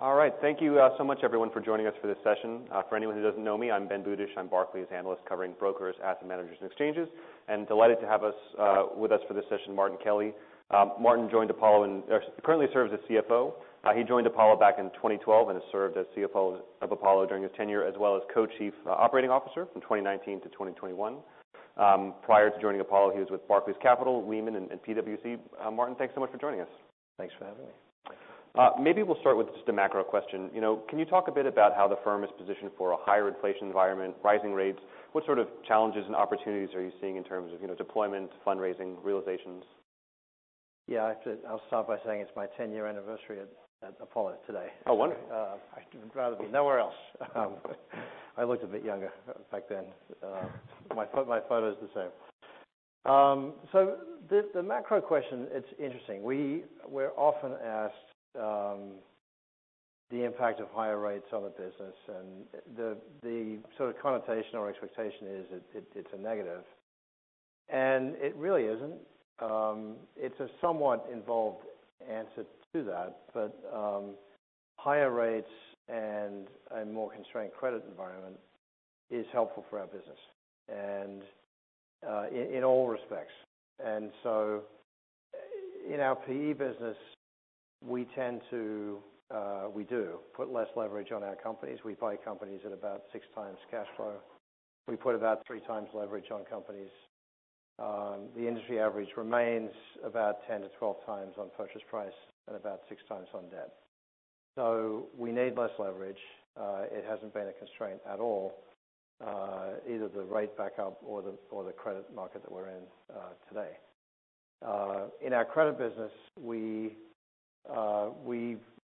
All right. Thank you uh, so much everyone for joining us for this session. Uh, for anyone who doesn't know me, I'm Ben Budish. I'm Barclays analyst covering brokers, asset managers, and exchanges, and delighted to have us uh, with us for this session, Martin Kelly. Martin joined Apollo and er, currently serves as CFO. He joined Apollo back in 2012 and has served as CFO of Apollo during his tenure, as well as Co-Chief Operating Officer from 2019 to 2021. Um, prior to joining Apollo, he was with Barclays Capital, Lehman, and PwC. Martin, thanks so much for joining us. Thanks for having me. Uh, maybe we'll start with just a macro question. You know, can you talk a bit about how the firm is positioned for a higher inflation environment, rising rates? What sort of challenges and opportunities are you seeing in terms of, you know, deployment, fundraising, realizations? Yeah, I'll start by saying it's my 10-year anniversary at Apollo today. Oh, wonderful. Uh, I'd rather be nowhere else. Um, I looked a bit younger back then. Uh, my photo's the same. Um so the the macro question, it's interesting. We're often asked Um, the impact of higher rates on the business, and the sort of connotation or expectation is it's a negative. It really isn't. Um, it's a somewhat involved answer to that, but um, higher rates and a more constrained credit environment is helpful for our business and uh, in all respects. And so uh in our PE business, we tend to, uh, we do put less leverage on our companies. We buy companies at about 6x cash flow. We put about 3x leverage on companies. Um, the industry average remains about 10x-12x on purchase price and about 6x on debt. So we need less leverage. Uh, it hasn't been a constraint at all, uh, either the rate backup or the credit market that we're in today. In our credit business, we Uh,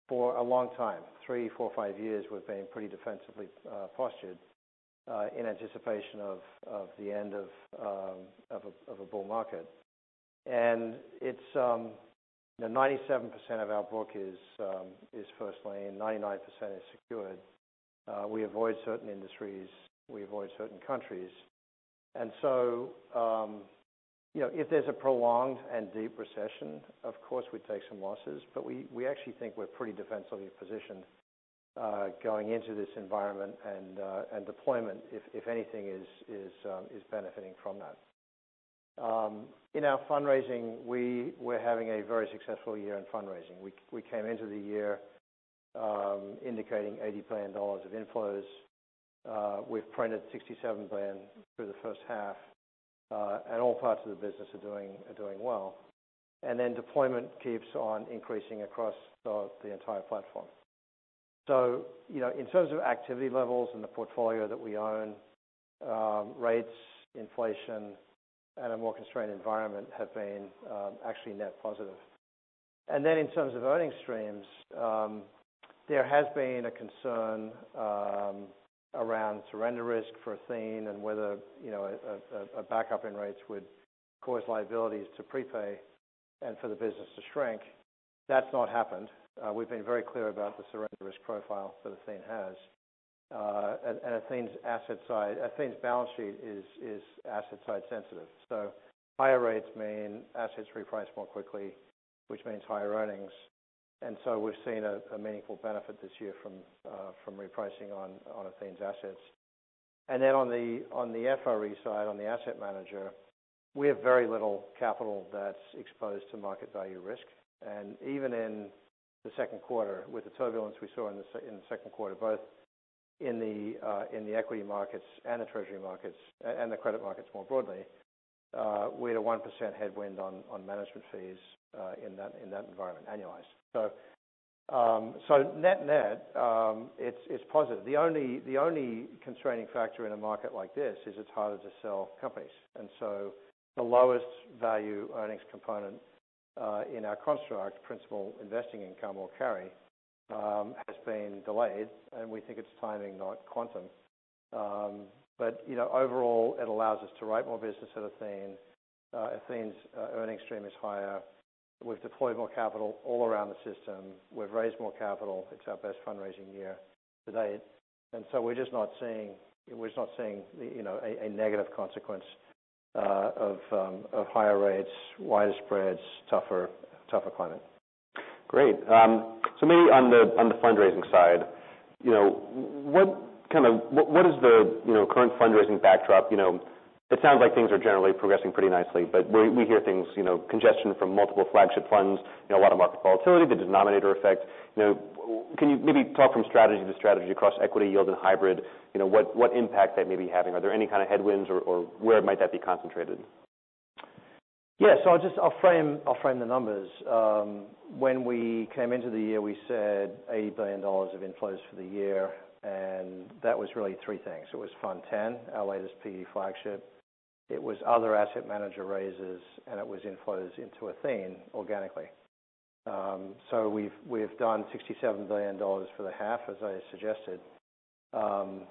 for a long time, three, four, five years, we've been pretty defensively uh, postured uh, in anticipation of the end um, of a bull market. And it's, um, you know, 97% of our book is um, first lien, 99% is secured. We avoid certain industries, we avoid certain countries. You know, if there's a prolonged and deep recession, of course, we'd take some losses, but we actually think we're pretty defensively positioned going into this environment and uh and deployment, if if anything, is is um is benefiting from that. In our fundraising, we're having a very successful year in fundraising. We we came into the year indicating $80 billion of inflows. We've printed 67 billion through the first half, Uh, and all parts of the business are doing are doing well. And then deployment keeps on increasing across the entire platform. So, you know, in terms of activity levels in the portfolio that we own, um, rates, inflation, and a more constrained environment have been um, actually net positive. And then in terms of earning streams, um, there has been a concern around surrender risk for Athene and whether, you know, a backup in rates would cause liabilities to prepay and for the business to shrink. That's not happened. Uh, we've been very clear about the surrender risk profile that Athene has. Uh, and Athene's balance sheet is asset side sensitive. So higher rates mean assets reprice more quickly, which means higher earnings. And so we've seen a meaningful benefit this year from uh from repricing on Athene's assets. And then on the on the FRE side, on the asset manager, we have very little capital that's exposed to market value risk. And even in the second quarter, with the turbulence we saw in the second quarter, both in the uh in the equity markets and the treasury markets, and the credit markets more broadly, Uh, we had a 1% headwind on management fees uh, in that environment, annualized. So, um, Net-net, um, it's positive. The only constraining factor in a market like this is it's harder to sell companies. And so the lowest value earnings component uh, in our construct, principal investing income or carry, um, has been delayed, and we think it's timing, not quantum. But you know, overall, it allows us to write more business at Athene. Uh, Athene's uh, earning stream is higher. We've deployed more capital all around the system. We've raised more capital. It's our best fundraising year to date. We're just not seeing, we're just not seeing you know, a negative consequence uh, um, of higher rates, wider spreads, tougher tougher climate. Great. Um, so maybe on the on the fundraising side, you know, what is the, you know, current fundraising backdrop? You know, it sounds like things are generally progressing pretty nicely, but we hear things, you know, congestion from multiple flagship funds, you know, a lot of market volatility, the denominator effect. You know, can you maybe talk from strategy to strategy across equity yield and hybrid, you know, what impact that may be having? Are there any kind of headwinds or where might that be concentrated? Yeah. So I'll just I'll frame I'll frame the numbers. Um, when we came into the year, we said $80 billion of inflows for the year, and that was really three things. It was Fund X, our latest PE flagship. It was other asset manager raises, and it was inflows into Athene organically. Um, so we've we've done $67 billion for the half, as I suggested. Um,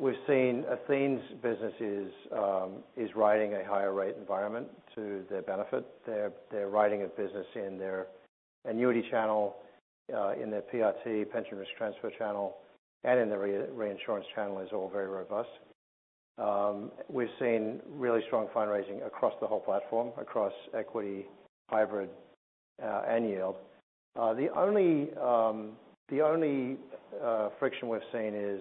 we've seen Athene's business is um, is riding a higher rate environment to their benefit. They're writing a business in their annuity channel, uh, in their PRT, pension risk transfer channel, and in the reinsurance channel is all very robust. We've seen really strong fundraising across the whole platform, across equity, hybrid, and yield. Uh the only um the only uh friction we've seen is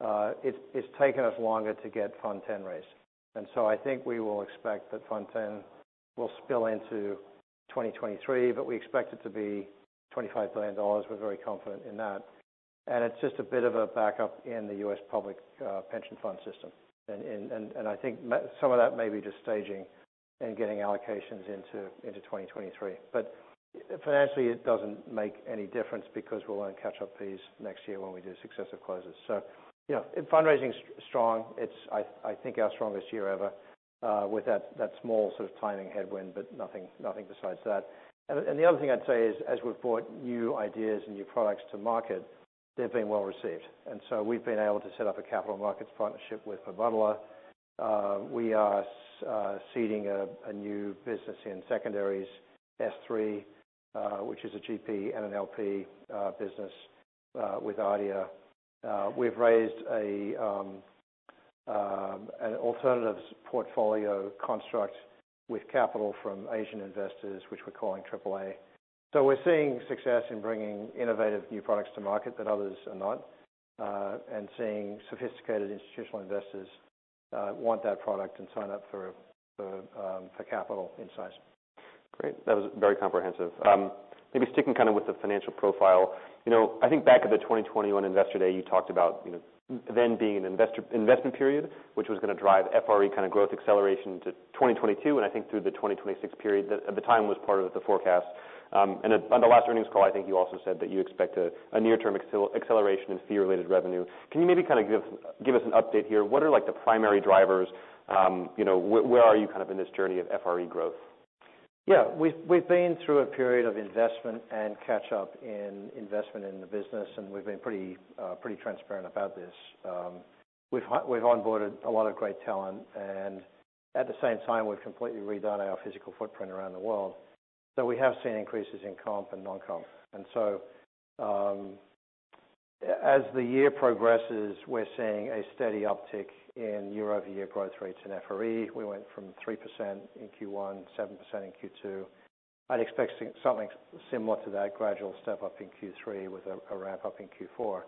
uh it's it's taken us longer to get Fund X raised. And so I think we will expect that Fund X will spill into 2023, but we expect it to be $25 billion. We're very confident in that. And it's just a bit of a backup in the U.S. public uh, pension fund system. And I think some of that may be just staging and getting allocations into 2023. Financially, it doesn't make any difference because we'll earn catch-up fees next year when we do successive closes. So, you know, fundraising's strong. It's, I think, our strongest year ever, uh, with that small sort of timing headwind, but nothing nothing besides that. The other thing I'd say is, as we've brought new ideas and new products to market, they've been well received. And so we've been able to set up a capital markets partnership with Mubadala. Uh, we are uh, seeding a new business in secondaries, S3, uh, which is a GP and an LP business, with ADIA. We've raised um, um, an alternatives portfolio construct with capital from Asian investors, which we're calling AAA. So we're seeing success in bringing innovative new products to market that others are not, uh, and seeing sophisticated institutional investors uh, want that product and sign up for for um, capital in size. Great. That was very comprehensive. Um, maybe sticking kind of with the financial profile. You know, I think back at the 2021 Investor Day, you talked about, you know, then being an investment period, which was gonna drive FRE kind of growth acceleration to 2022, and I think through the 2026 period. That at the time was part of the forecast. Um, on the last earnings call, I think you also said that you expect a near-term acceleration in fee-related revenue. Can you maybe kind of give give us an update here? What are like the primary drivers? Um, you know, where are you kind of in this journey of FRE growth? Yeah. We've we've been through a period of investment and catch up in investment in the business, and we've been pretty uh, pretty transparent about this. Um we've onboarded a lot of great talent, and at the same time, we've completely redone our physical footprint around the world. So we have seen increases in comp and non-comp. And so um, as the year progresses, we're seeing a steady uptick in year-over-year growth rates in FRE. We went from 3% in Q1, 7% in Q2. I'd expect something similar to that gradual step up in Q3 with a ramp up in Q4.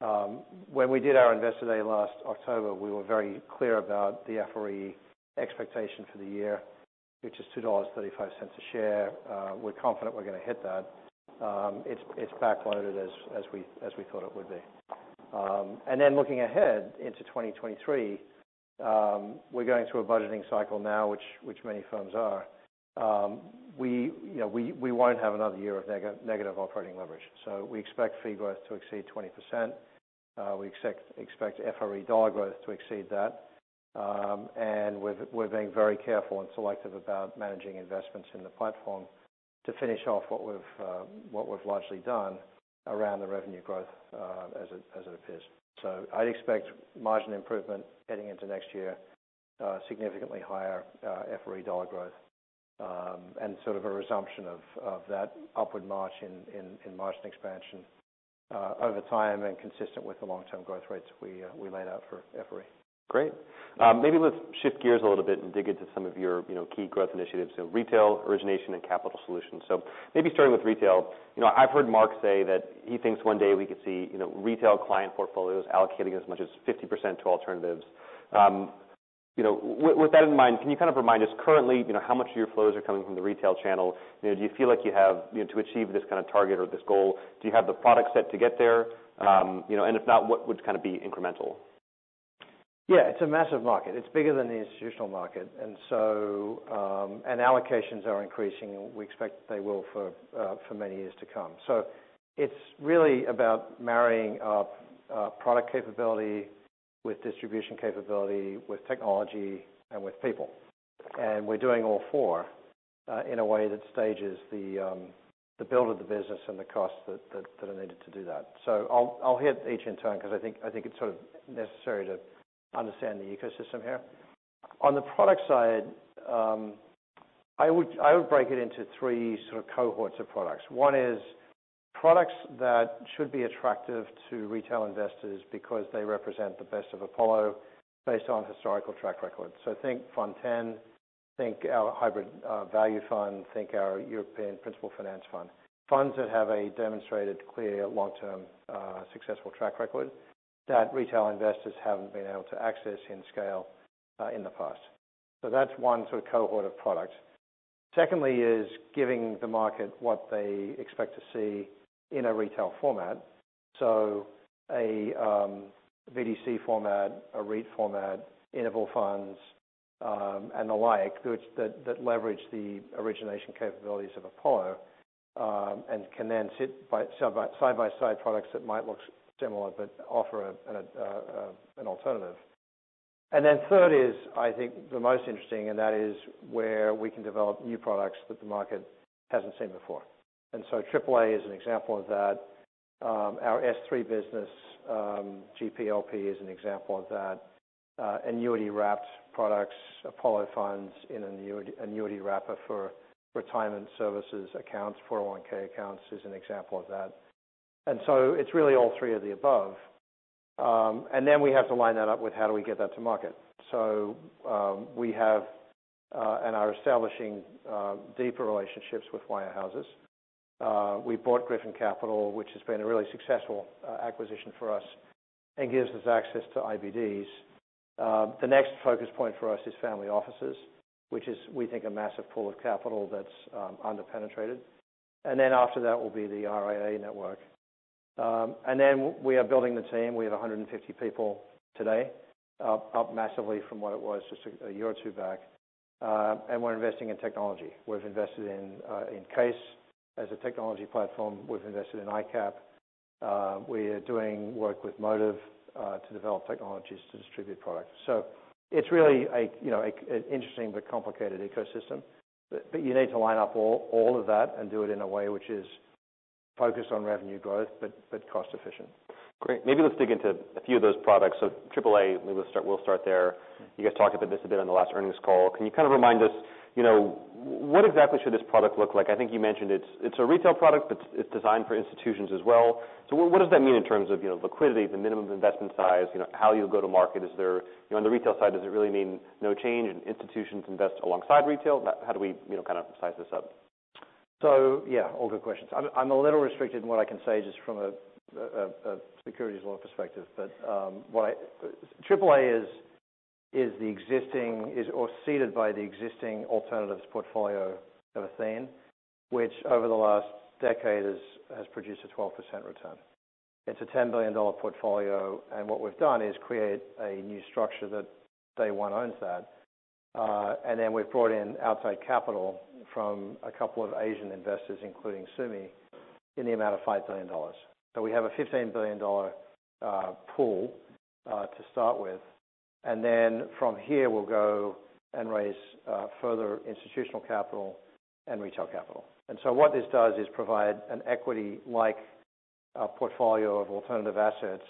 Um, when we did our Investor Day last October, we were very clear about the FRE expectation for the year, which is $2.35 a share. We're confident we're gonna hit that. Um it's it's backloaded as as we as we thought it would be. Um and then looking ahead into 2023, we're going through a budgeting cycle now, which which many firms are. We, you know, we won't have another year of negative operating leverage. So we expect fee growth to exceed 20%. We expect expect FRE dollar growth to exceed that. Um, and we're being very careful and selective about managing investments in the platform to finish off what we've uh what we've largely done around the revenue growth, uh, as it appears. So I'd expect margin improvement heading into next year, uh, significantly higher uh, FRE dollar growth, um, and sort of a resumption of that upward march in margin expansion over time and consistent with the long-term growth rates we laid out for FRE. Great. Um, maybe let's shift gears a little bit and dig into some of your, you know, key growth initiatives, so retail, origination, and capital solutions. So maybe starting with retail. You know, I've heard Mark say that he thinks one day we could see, you know, retail client portfolios allocating as much as 50% to alternatives. Um, you know, with that in mind, can you kind of remind us currently, you know, how much of your flows are coming from the retail channel? You know, do you feel like you have, you know, to achieve this kind of target or this goal, do you have the product set to get there? Um, you know, and if not, what would kind of be incremental? Yeah, it's a massive market. It's bigger than the institutional market. And so, um, and allocations are increasing, we expect they will uh, for many years to come. So it's really about marrying up uh, product capability with distribution capability, with technology, and with people. And we're doing all four uh, in a way that stages um, the build of the business and the costs that are needed to do that. So I'll hit each in turn because I think it's sort of necessary to understand the ecosystem here. On the product side, um I would I would break it into three sort of cohorts of products. One is products that should be attractive to retail investors because they represent the best of Apollo based on historical track record. So think Fund X, think our hybrid value fund, think our European Principal Finance fund. Funds that have a demonstrated clear long-term successful track record that retail investors haven't been able to access in scale uh, in the past. So that's one sort of cohort of products. Secondly is giving the market what they expect to see in a retail format. So a um, BDC format, a REIT format, interval funds, um, and the like, that leverage the origination capabilities of Apollo, um, and can then sit side by side products that might look similar but offer an alternative. Then Third is, I think, the most interesting, and that is where we can develop new products that the market hasn't seen before. And so, AAA is an example of that. Um, our S3 business, um, GPLP is an example of that. Uh, annuity wrapped products, Apollo funds in an annuity wrapper for retirement services accounts, 401(k) accounts is an example of that. And so it's really all three of the above. Um and then we have to line that up with how do we get that to market. So um we have and are establishing deeper relationships with wirehouses. We bought Griffin Capital, which has been a really successful acquisition for us and gives us access to IBDs. The next focus point for us is family offices, which is, we think, a massive pool of capital that's um under-penetrated. And then after that will be the RIA network. Um, we are building the team. We have 150 people today, up massively from what it was just a year or two back. Uh and we're investing in technology. We've invested in uh, CAIS as a technology platform. We've invested in ICAP. Uh, we are doing work with Motive uh, to develop technologies to distribute products. So it's really a, you know, an interesting but complicated ecosystem. You need to line up all of that and do it in a way which is focused on revenue growth, but but cost efficient. Great. Maybe let's dig into a few of those products. So, AAA, we'll start we'll start there. You guys talked about this a bit on the last earnings call. Can you kind of remind us, you know, what exactly should this product look like? I think you mentioned it's it's a retail product, but it's designed for institutions as well. So what what does that mean in terms of, you know, liquidity, the minimum investment size, you know, how you go to market? Is there, you know, on the retail side, does it really mean no change and institutions invest alongside retail? How do we, you know, kind of size this up? So yeah, all good questions. I'm a little restricted in what I can say just from a securities law perspective. But um what I AAA is is the existing is or seeded by the existing alternatives portfolio of Athene, which over the last decade has produced a 12% return. It's a $10 billion portfolio, and what we've done is create a new structure that day one owns that. Uh, then we've brought in outside capital from a couple of Asian investors, including Sumi, in the amount of $5 billion. So we have a $15 billion uh, pool uh, to start with. And then from here, we'll go and raise further institutional capital and retail capital. And so what this does is provide an equity-like portfolio of alternative assets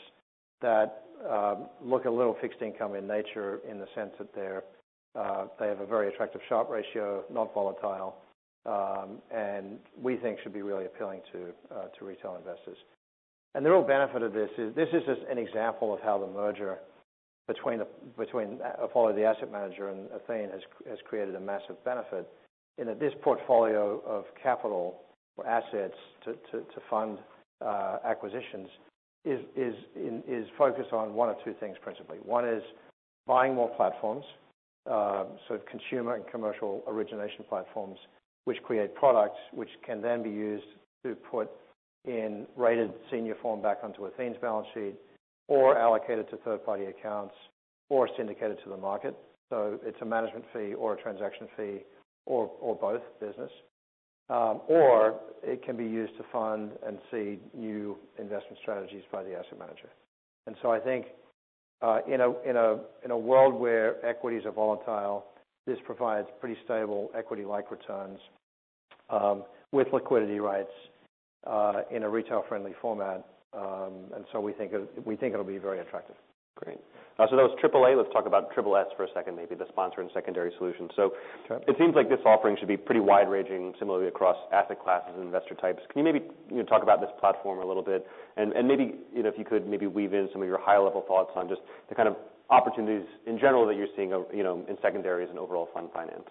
that um, look a little fixed income in nature in the sense that Uh, they have a very attractive Sharpe ratio, not volatile, um, and we think should be really appealing to uh to retail investors. And the real benefit of this is this is just an example of how the merger between uh, Apollo, the asset manager, and Athene has has created a massive benefit in that this portfolio of capital or assets to fund uh, acquisitions is focused on one of two things principally. One is buying more platforms, Uh, so consumer and commercial origination platforms, which create products which can then be used to put in rated senior form back onto Athene's balance sheet or allocated to third-party accounts or syndicated to the market. So it's a management fee or a transaction fee or both business. Um, or it can be used to fund and seed new investment strategies by the asset manager. And so I think Uh, in a world where equities are volatile, this provides pretty stable equity-like returns um, with liquidity rights uh, in a retail-friendly format. Um and so we think it we think it'll be very attractive. Great. Uh, so that was AAA. Let's talk about SSS for a second, maybe the sponsor and secondary solution. Sure. It seems like this offering should be pretty wide-ranging, similarly across asset classes and investor types. Can you maybe, you know, talk about this platform a little bit? And maybe, you know, if you could maybe weave in some of your high-level thoughts on just the kind of opportunities in general that you're seeing, uh, you know, in secondaries and overall fund finance.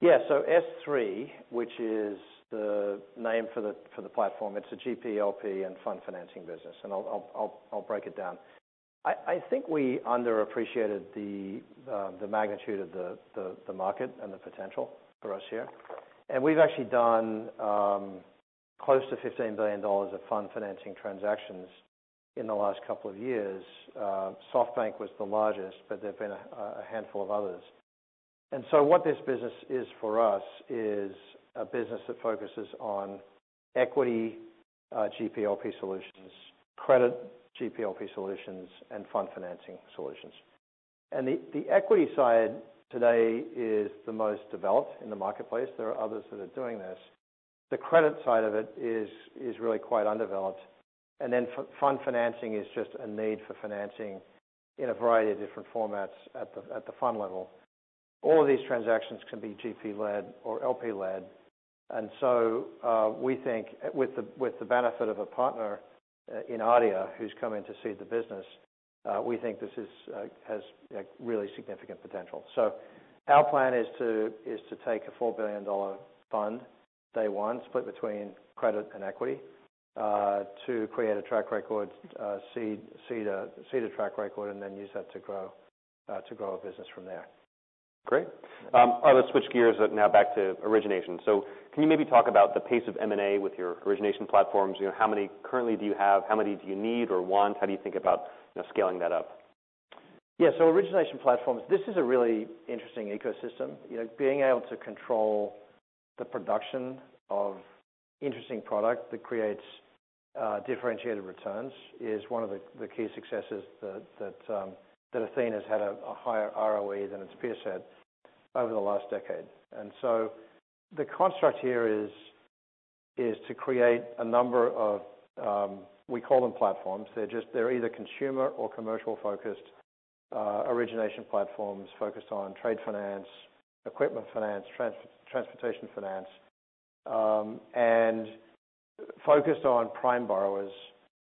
Yeah. So S3, which is the name for the for the platform, it's a GP/LP and fund financing business. And I'll I'll I'll I'll break it down. I think we underappreciated the the magnitude of the market and the potential for us here. And we've actually done um, close to $15 billion of fund financing transactions in the last couple of years. Uh, SoftBank was the largest, but there have been a handful of others. And so what this business is for us is a business that focuses on equity uh, GP/LP solutions, credit GP/LP solutions, and fund financing solutions. And the equity side today is the most developed in the marketplace. There are others that are doing this. The credit side of it is really quite undeveloped. And then fund financing is just a need for financing in a variety of different formats at the fund level. All of these transactions can be GP-led or LP-led. And so uh we think with the benefit of a partner Uh, in ADIA who's come in to seed the business, uh, we think this uh, has a really significant potential. So our plan is to is to take a $4 billion fund day one, split between credit and equity, to create a track record, seed a track record, and then use that to grow uh to grow a business from there. Great. Um, right, let's switch gears now back to origination. Can you maybe talk about the pace of M&A with your origination platforms? You know, how many currently do you have? How many do you need or want? How do you think about, scaling that up? Yeah. So origination platforms, this is a really interesting ecosystem. You know, being able to control the production of interesting product that creates uh, differentiated returns is one of the key successes um, that Athene has had a higher ROE than its peer set over the last decade. The construct here is is to create a number of, um we call them platforms. They're just they're either consumer or commercial-focused origination platforms focused on trade finance, equipment finance, transportation finance, and focused on prime borrowers,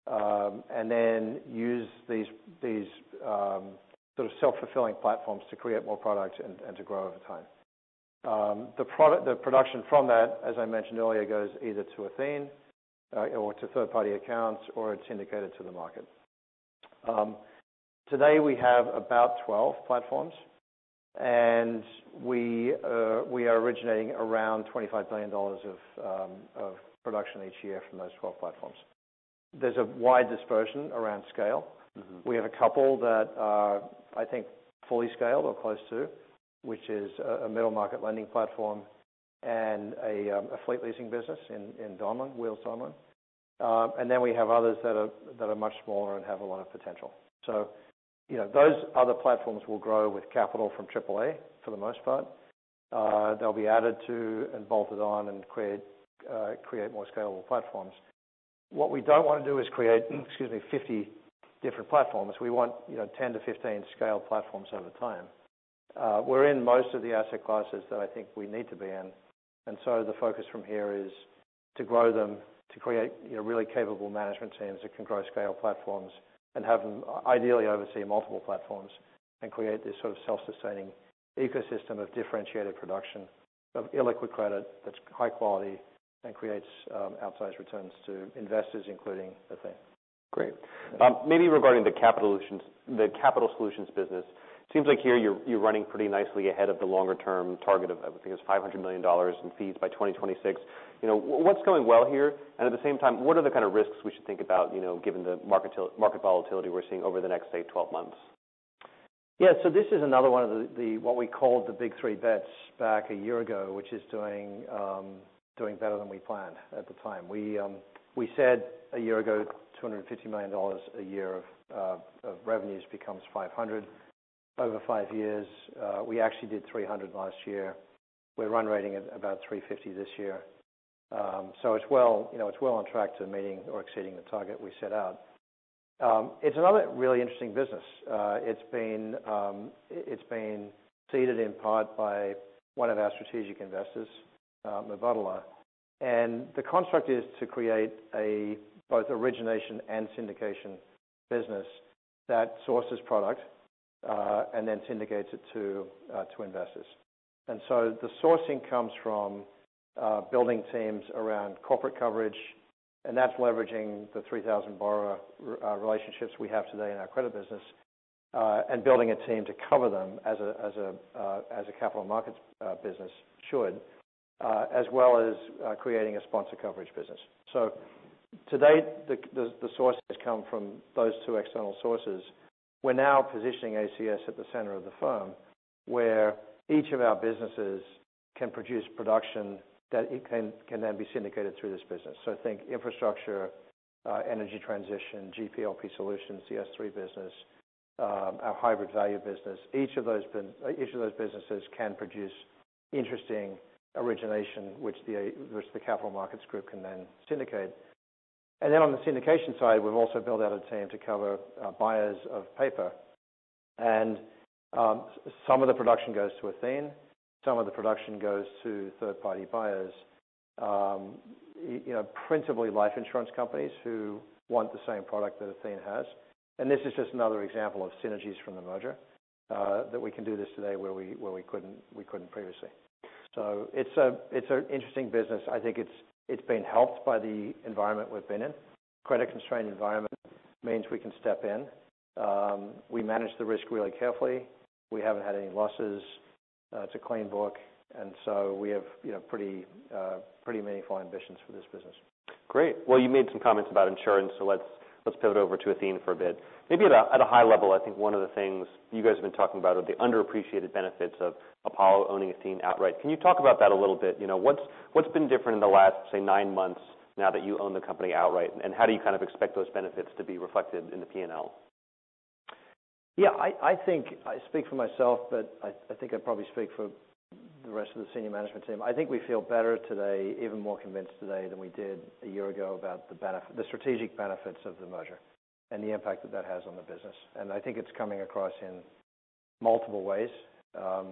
and then use these these um sort of self-fulfilling platforms to create more products and to grow over time. Um, the production from that, as I mentioned earlier, goes either to Athene uh, or to third-party accounts, or it's syndicated to the market. Um, today we have about 12 platforms, and we uh, are originating around $25 billion um, of production each year from those 12 platforms. There's a wide dispersion around scale. Mm-hmm. We have a couple that are, I think, fully scaled or close to, which is a middle market lending platform and a um, fleet leasing business in Donlen, Wheels Donlen. Um, then we have others that are that are much smaller and have a lot of potential. So, you know, those other platforms will grow with capital from AAA for the most part. Uh, they'll be added to and bolted on and create uh create more scalable platforms. What we don't wanna do is create, excuse me, 50 different platforms. We want, you know, 10 to 15 scale platforms over time. Uh, we're in most of the asset classes that I think we need to be in. And so the focus from here is to grow them, to create, you know, really capable management teams that can grow scale platforms and have them ideally oversee multiple platforms and create this sort of self-sustaining ecosystem of differentiated production of illiquid credit that's high quality and creates um, outsized returns to investors, including Athene. Great. Um, maybe regarding the capital solutions business, seems like here you're running pretty nicely ahead of the longer term target of, I think it's $500 million in fees by 2026. You know, what's going well here? And at the same time, what are the kind of risks we should think about, you know, given the market market volatility we're seeing over the next, say, 12 months? Yeah. So this is another one of the what we called the big three bets back a year ago, which is doing um doing better than we planned at the time. We um we said a year ago, $250 million a year of revenues becomes $500 million over five years. We actually did $300 million last year. We're run rating at about $350 million this year. Um so it's well, you know, it's well on track to meeting or exceeding the target we set out. It's another really interesting business. Uh it's been seeded in part by one of our strategic investors, Mubadala. And the construct is to create a both origination and syndication business that sources product Uh, and then syndicates it to uh, to investors. And so the sourcing comes from uh, building teams around corporate coverage, and that's leveraging the 3,000 borrower relationships we have today in our credit business, and building a team to cover them as a as a uh as a capital markets business should, as well as creating a sponsor coverage business. To date, the sources come from those two external sources. We're now positioning ACS at the center of the firm, where each of our businesses can produce production that it can then be syndicated through this business. So think infrastructure, uh, energy transition, GP/LP solutions, the S3 business, um, our hybrid value business. Uh, each of those businesses can produce interesting origination, which the capital markets group can then syndicate. Then on the syndication side, we've also built out a team to cover uh, buyers of paper. And um, some of the production goes to Athene, some of the production goes to third-party buyers. Um, you know, principally life insurance companies who want the same product that Athene has. And this is just another example of synergies from the merger uh, that we can do this today where we where we couldn't we couldn't previously. So it's a it's an interesting business. I think it's been helped by the environment we've been in. Credit-constrained environment means we can step in. Um, we manage the risk really carefully. We haven't had any losses. Uh, it's a clean book. And so we have, you know, uh, pretty meaningful ambitions for this business. Great. Well, you made some comments about insurance, so let's pivot over to Athene for a bit. Maybe at a high level, I think one of the things you guys have been talking about are the underappreciated benefits of Apollo owning Athene outright. Can you talk about that a little bit? You know, what's been different in the last, say, nine months now that you own the company outright, and how do you kind of expect those benefits to be reflected in the P&L? Yeah, I think I speak for myself, but I think I probably speak for the rest of the senior management team. I think we feel better today, even more convinced today than we did a year ago about the strategic benefits of the merger and the impact that that has on the business. And I think it's coming across in multiple ways. Um,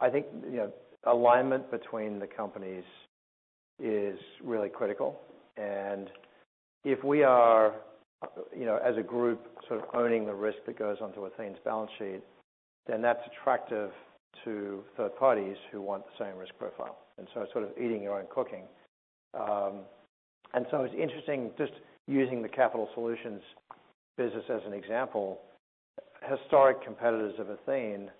I think, you know, alignment between the companies is really critical. And if we are, you know, as a group, sort of owning the risk that goes onto Athene's balance sheet, then that's attractive to third parties who want the same risk profile. And so it's sort of eating your own cooking. Um, and so it's interesting just using the capital solutions business as an example. Historic competitors of Athene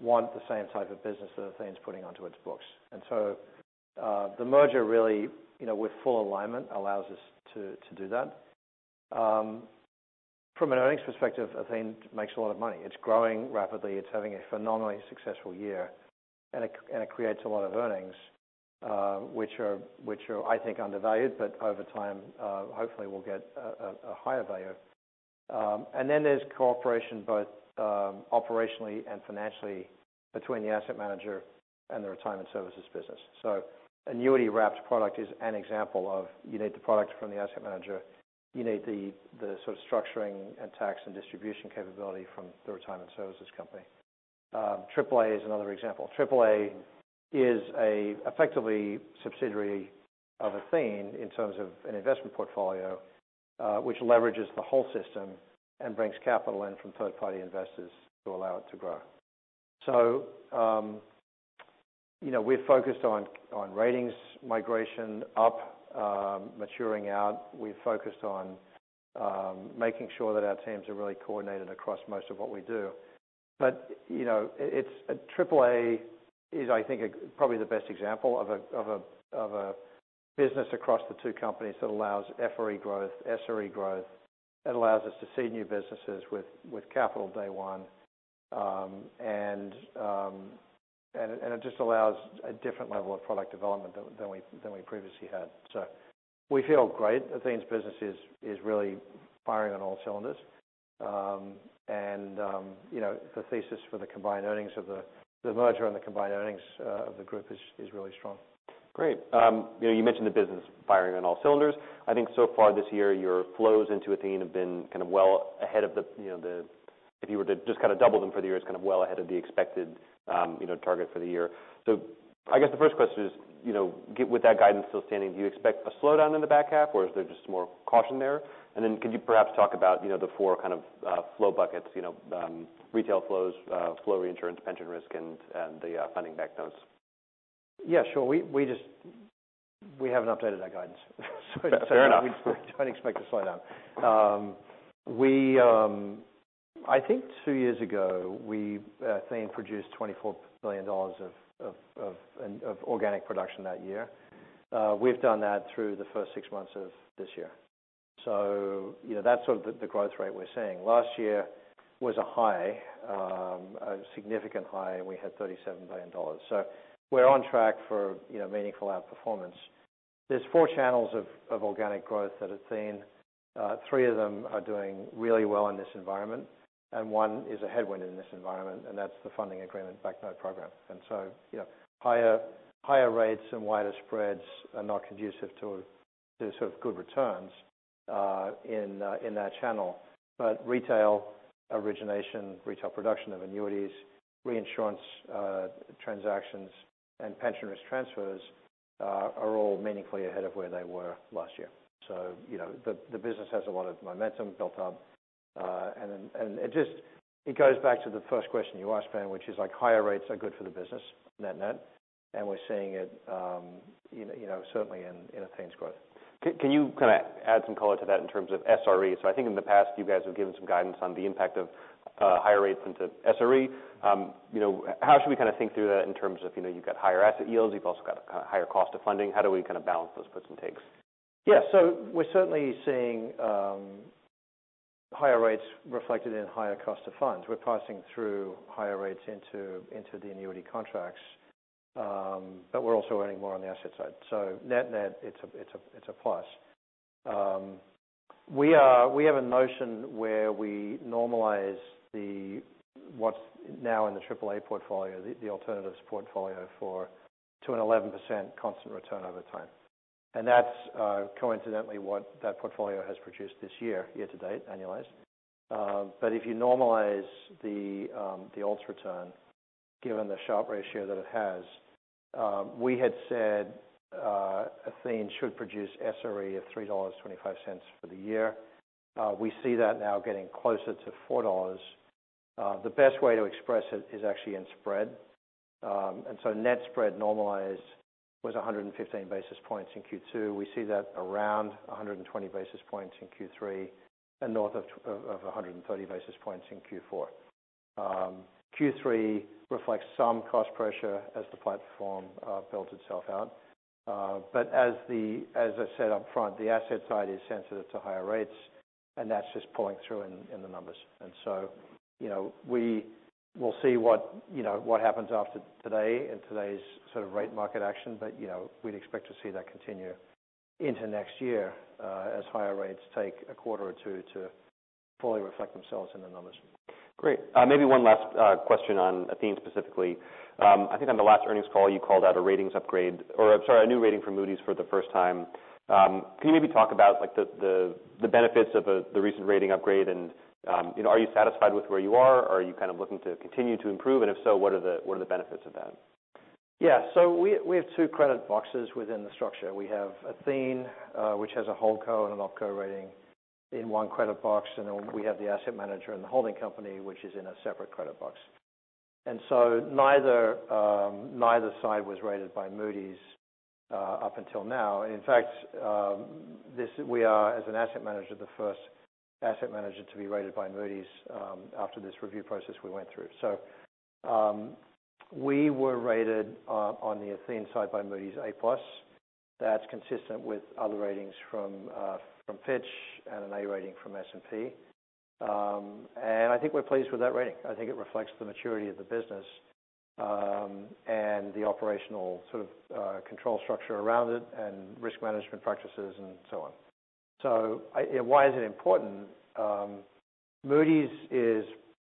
want the same type of business that Athene's putting onto its books. And so, uh, the merger really, you know, with full alignment, allows us to do that. Um, From an earnings perspective, Athene makes a lot of money. It's growing rapidly. It's having a phenomenally successful year, and it creates a lot of earnings, uh which are, which are I think, undervalued, but over time, hopefully will get a higher value. Um and then there's cooperation both operationally and financially between the asset manager and the retirement services business. So annuity wrapped product is an example of you need the product from the asset manager, you need the sort of structuring and tax and distribution capability from the retirement services company. AAA is another example. AAA is a effectively subsidiary of Athene in terms of an investment portfolio, which leverages the whole system and brings capital in from third-party investors to allow it to grow. So um you know, we're focused on on ratings migration up, Um, maturing out. We've focused on um, making sure that our teams are really coordinated across most of what we do. But you know, it's AAA is, I think, probably the best example of a business across the two companies that allows FRE growth, SRE growth. It allows us to seed new businesses with capital day one. Um, It just allows a different level of product development than we previously had. So we feel great. Athene's business is really firing on all cylinders. Um, and um, you know, the thesis for the combined earnings of the the merger and the combined earnings uh, of the group is is really strong. Great. Um, you know, you mentioned the business firing on all cylinders. I think so far this year, your flows into Athene have been kind of well ahead of the, you know, the if you were to just kind of double them for the year, it's kind of well ahead of the expected, Um, you know, target for the year. So I guess the first question is, you know, with that guidance still standing, do you expect a slowdown in the back half, or is there just more caution there? And then could you perhaps talk about, you know, the four kind of uh, flow buckets, you know, um, retail flows, uh, flow reinsurance, pension risk, and and the uh, funding back notes? Yeah, sure. We we just we haven't updated our guidance. Fair enough. We don't expect a slowdown. Um, I think two years ago, we, uh, Athene produced $24 billion of organic production that year. Uh, we've done that through the first six months of this year. So, you know, that's sort of the growth rate we're seeing. Last year was a high, um, a significant high, and we had $37 billion. So we're on track for, you know, meaningful outperformance. There's four channels of organic growth at Athene. Uh, three of them are doing really well in this environment, and one is a headwind in this environment, and that's the funding agreement backed note program. And so, you know, higher higher rates and wider spreads are not conducive to sort of good returns uh, uh in that channel. But retail origination, retail production of annuities, reinsurance, uh, transactions, and pension risk transfers, uh, are all meaningfully ahead of where they were last year. So, you know, the business has a lot of momentum built up. Uh, it just it goes back to the first question you asked, Ben, which is like, higher rates are good for the business, net-net, and we're seeing it, um you know, certainly in Athene's growth. Can you kind of add some color to that in terms of SRE? So I think in the past, you guys have given some guidance on the impact of uh, higher rates into SRE. Um, you know, how should we kind of think through that in terms of, you know, you've got higher asset yields, you've also got a higher cost of funding. How do we kind of balance those puts and takes? Yeah. So we're certainly seeing um, higher rates reflected in higher cost of funds. We're passing through higher rates into into the annuity contracts, but we're also earning more on the asset side. So Net-net, it's a it's a it's a plus. Um we have a notion where we normalize the what's now in the AAA portfolio, the alternatives portfolio, for to an 11% constant return over time. And that's coincidentally what that portfolio has produced this year year to date, annualized. Um but if you normalize the um the alts return, given the Sharpe ratio that it has, we had said Athene should produce SRE of $3.25 for the year. We see that now getting closer to $4. The best way to express it is actually in spread. Um and so net spread normalized was 115 basis points in Q2. We see that around 120 basis points in Q3, and north of 130 basis points in Q4. Q3 reflects some cost pressure as the platform builds itself out. Uh but as I said up front, the asset side is sensitive to higher rates, and that's just pulling through in the numbers. And so, you know, we'll see what, you know, what happens after today and today's sort of rate market action. But you know, we'd expect to see that continue into next year, uh, as higher rates take a quarter or two to fully reflect themselves in the numbers. Great. Uh, maybe one last uh, question on Athene specifically. Um, I think on the last earnings call, you called out a ratings upgrade, or sorry, a new rating from Moody's for the first time. Um, can you maybe talk about, like, the benefits of the recent rating upgrade? Um, you know, are you satisfied with where you are, or are you kind of looking to continue to improve? And if so, what are the benefits of that? Yeah. So we have two credit boxes within the structure. We have Athene, uh, which has a HoldCo and an OpCo rating, in one credit box, and then we have the asset manager and the holding company, which is in a separate credit box. And so neither um, side was rated by Moody's uh, up until now. In fact, um, we are, as an asset manager, the first asset manager to be rated by Moody's after this review process we went through. So um we were rated on the Athene side by Moody's A+. That's consistent with other ratings from uh from Fitch and an A rating from S&P. Um and I think we're pleased with that rating. I think it reflects the maturity of the business, and the operational sort of control structure around it and risk management practices and so on. So, why is it important? Moody's is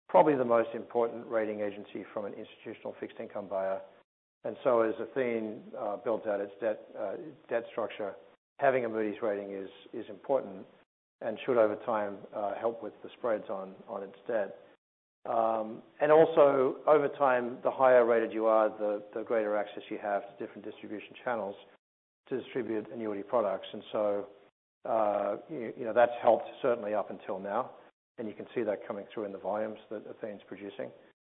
probably the most important rating agency from an institutional fixed income buyer. And so as Athene builds out its debt uh debt structure, having a Moody's rating is important and should, over time, help with the spreads on its debt. Um and also, over time, the higher rated you are, the the greater access you have to different distribution channels to distribute annuity products. Uh, you know, that's helped certainly up until now, and you can see that coming through in the volumes that Athene's producing.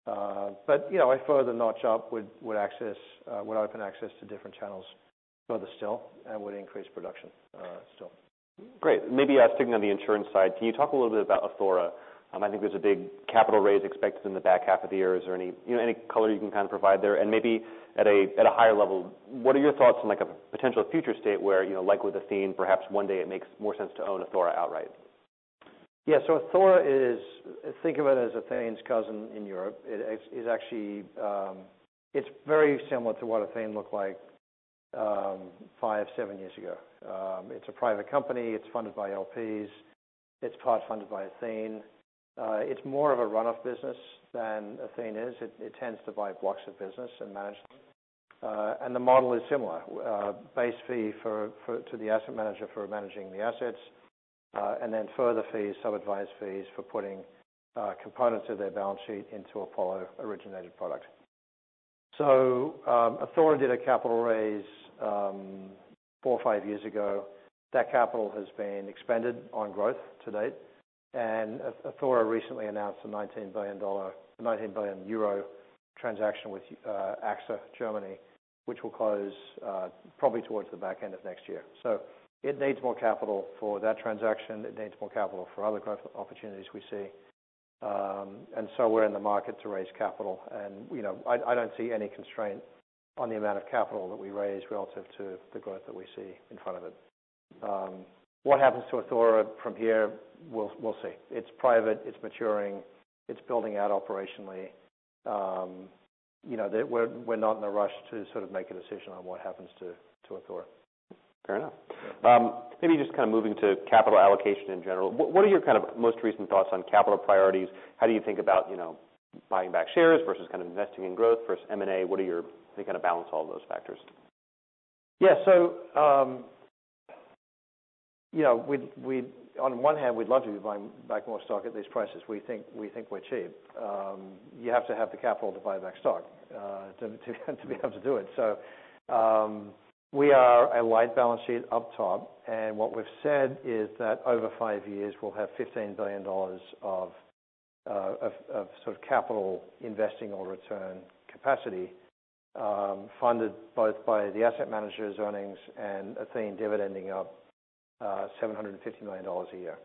Uh but you know, a further notch up would access, uh, would open access to different channels further still and would increase production uh, still. Great. Maybe sticking on the insurance side, can you talk a little bit about Athora? Um, I think there's a big capital raise expected in the back half of the year. Is there any color you can kind of provide there? And maybe at a higher level, what are your thoughts on like a potential future state where, you know, like with Athene, perhaps one day it makes more sense to own Athora outright? Yeah. So Athora is, think of it as Athene's cousin in Europe. Actually um, it's very similar to what Athene looked like um, five, seven years ago. It's a private company. It's funded by LPs. It's part funded by Athene. Uh, it's more of a run-off business than Athene is. It tends to buy blocks of business and manage them. Uh and the model is similar. Uh, base fee to the asset manager for managing the assets, uh, and then further fees, sub-advised fees for putting components of their balance sheet into Apollo-originated product. Um, Athora did a capital raise um, four or five years ago. That capital has been expended on growth to date. Athora recently announced a 19 billion euro transaction with uh, AXA Germany, which will close uh, probably towards the back end of next year. So it needs more capital for that transaction. It needs more capital for other growth opportunities we see. Um and so we're in the market to raise capital. And you know, I don't see any constraint on the amount of capital that we raise relative to the growth that we see in front of it. Um, What happens to Athora from here, we'll we'll see. It's private, it's maturing, it's building out operationally. Um, you know, we're not in a rush to sort of make a decision on what happens to Athora. Fair enough. Um, maybe just kind of moving to capital allocation in general. What are your kind of most recent thoughts on capital priorities? How do you think about you know, buying back shares versus kind of investing in growth versus M&A? How do you kind of balance all those factors? Yeah. Um, On one hand, we'd love to be buying back more stock at these prices. We think we're cheap. You have to have the capital to buy back stock uh to to be able to do it. So um we are a light balance sheet up top, and what we've said is that over five years, we'll have $15 billion of uh of sort of capital investing or return capacity, funded both by the asset manager's earnings and Athene dividending up Uh, $750 million a year.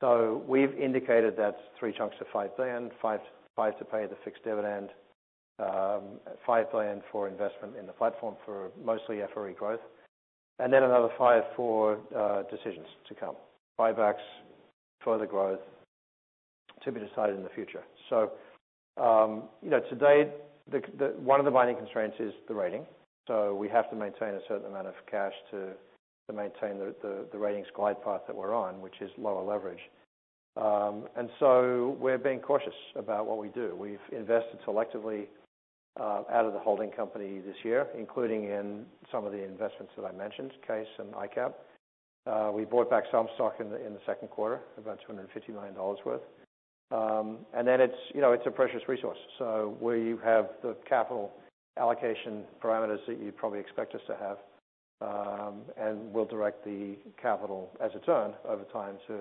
So we've indicated that's three chunks of $5 billion, $5 billion to pay the fixed dividend, um, 5 billion for investment in the platform for mostly FRE growth, and then another 5 billion for uh, decisions to come, buybacks, further growth to be decided in the future. So, um, you know, to date, one of the binding constraints is the rating. So we have to maintain a certain amount of cash to maintain the ratings glide path that we're on, which is lower leverage. Um and so we're being cautious about what we do. We've invested selectively out of the holding company this year, including in some of the investments that I mentioned, CAIS and ICAP. We bought back some stock in in the second quarter, about $250 million worth. Um and then it's you know it's a precious resource. You have the capital allocation parameters that you'd probably expect us to have, Um, and we'll direct the capital as it's earned over time to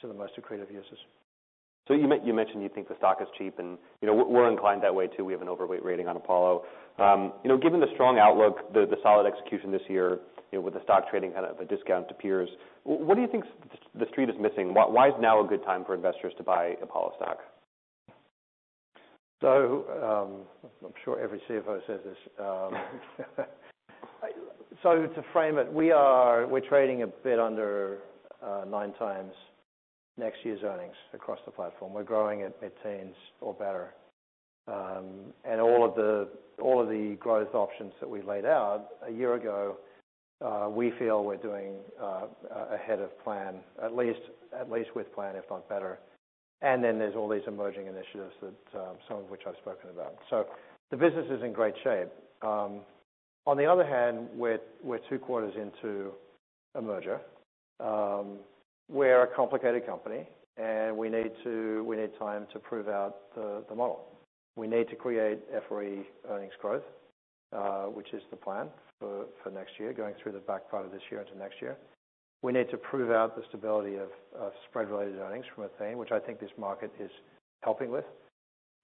to the most accretive uses. So, you mentioned you think the stock is cheap, and, you know, we're inclined that way, too. We have an overweight rating on Apollo. Um, you know, given the strong outlook, the solid execution this year, you know, with the stock trading kind of a discount to peers, what do you think the Street is missing? Why is now a good time for investors to buy Apollo stock? So um I'm sure every CFO says this. Um, So to frame it, we're we're trading a bit under uh, 9x next year's earnings across the platform. We're growing at mid-teens or better. Um and all of the all of the growth options that we laid out a year ago, uh, we feel we're doing uh, ahead of plan, at least at least with plan, if not better. And then there's all these emerging initiatives that some of which I've spoken about. So the business is in great shape. Um, On the other hand, we're two quarters into a merger. We're a complicated company, and we need to we need time to prove out the model. We need to create FRE earnings growth, which is the plan for next year, going through the back part of this year into next year. We need to prove out the stability of spread-related earnings from Athene, which I think this market is helping with.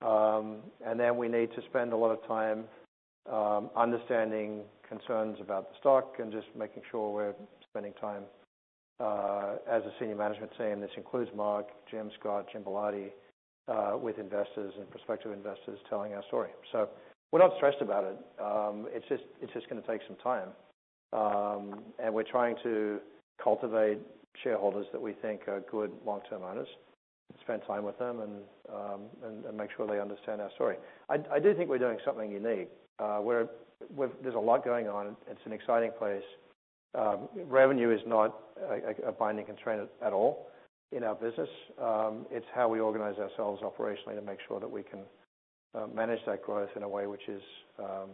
Um and then we need to spend a lot of time Um, understanding concerns about the stock and just making sure we're spending time uh, as a senior management team. This includes Mark, Jim, Scott, Jim Belardi, uh, with investors and prospective investors telling our story. So we're not stressed about it. Um, it's just gonna take some time. Um and we're trying to cultivate shareholders that we think are good long-term owners, spend time with them and um, make sure they understand our story. I do think we're doing something unique. Uh, where there's a lot going on. It's an exciting place. Um, revenue is not a binding constraint at all in our business. Um, it's how we organize ourselves operationally to make sure that we can uh, manage that growth in a way um,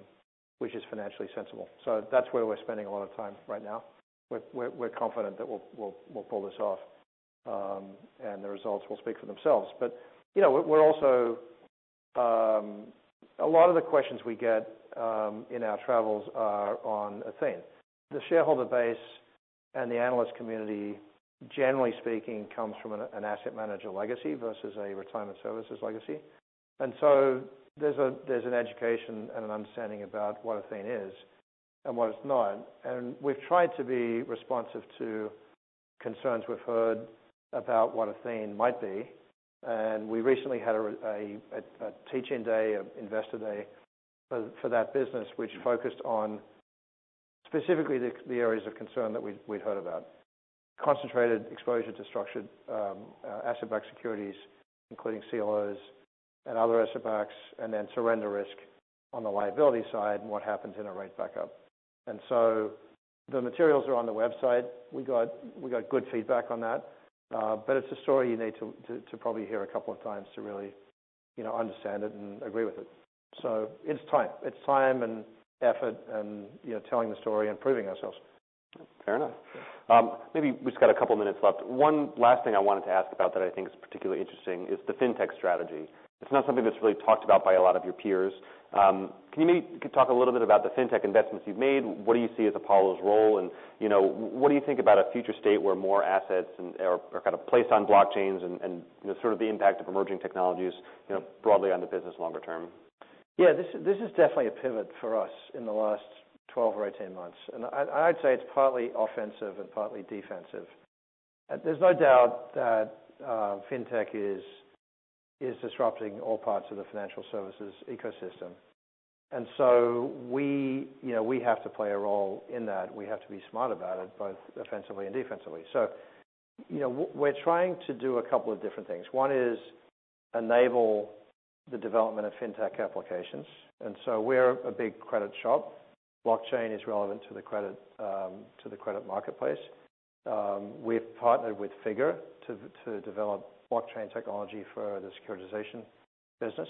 which is financially sensible. So that's where we're spending a lot of time right now. We're confident that we'll pull this off, and the results will speak for themselves. But you know, we're also. A lot of the questions we get um, in our travels are on Athene. The shareholder base and the analyst community, generally speaking, comes from an asset manager legacy versus a retirement services legacy. And so there's an education and an understanding about what Athene is and what it's not. And we've tried to be responsive to concerns we've heard about what Athene might be. And we recently had a teach-in day, an investor day for that business, which focused on specifically the areas of concern that we'd heard about. Concentrated exposure to structured um, uh, asset-backed securities, including CLOs and other asset backs, and then surrender risk on the liability side and what happens in a rate backup. And so the materials are on the website. We got we got good feedback on that. Uh, but it's a story you need to probably hear a couple of times to really, you know, understand it and agree with it. So it's time. It's time and effort and, you know, telling the story and proving ourselves. Fair enough. Um, maybe we've just got a couple minutes left. One last thing I wanted to ask about that I think is particularly interesting is the fintech strategy. It's not something that's really talked about by a lot of your peers. Um, can you maybe talk a little bit about the fintech investments you've made? What do you see as Apollo's role? And you know, what do you think about a future state where more assets are are kind of placed on blockchains and, you know, sort of the impact of emerging technologies, you know, broadly on the business longer term? Yeah, this is definitely a pivot for us in the last 12 or 18 months. And I'd say it's partly offensive and partly defensive. There's no doubt that uh, fintech is disrupting all parts of the financial services ecosystem. And so we, you know, we have to play a role in that. We have to be smart about it, both offensively and defensively. So, you know, we're trying to do a couple of different things. One is enable the development of fintech applications. And so we're a big credit shop. Blockchain is relevant to the credit um, to the credit marketplace. Um, we've partnered with Figure to develop blockchain technology for the securitization business.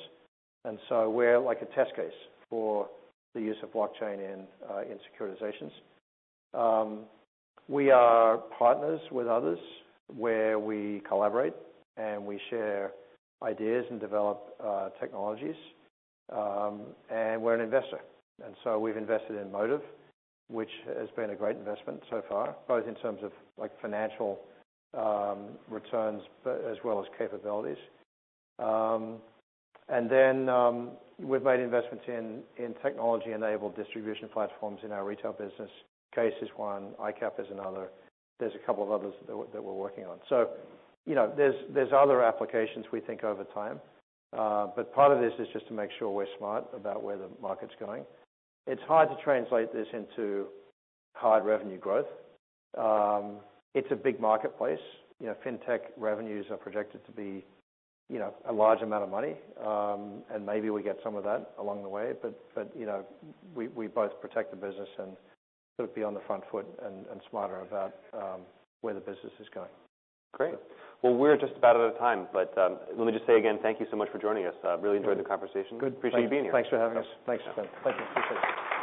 And so we're like a test case for the use of blockchain in uh, in securitizations. Um, we are partners with others where we collaborate, and we share ideas and develop uh, technologies. Um and we're an investor. And so we've invested in Motive, which has been a great investment so far, both in terms of like financial returns, but as well as capabilities. Um and then, we've made investments in in technology-enabled distribution platforms in our retail business. CAIS is one, ICAP is another. There's a couple of others that we're working on. So, you know, there's there's other applications we think over time. Uh but part of this is just to make sure we're smart about where the market's going. It's hard to translate this into hard revenue growth. It's a big marketplace. You know, fintech revenues are projected to be, you know, a large amount of money. Um and maybe we get some of that along the way. But, but you know, we both protect the business and sort of be on the front foot and smarter about um, where the business is going. Great. Well, we're just about out of time, but, um, let me just say again, thank you so much for joining us. Uh, really enjoyed the conversation. Good. Appreciate you being here. Thanks for having us. Thanks, Ben. Thank you. Appreciate it.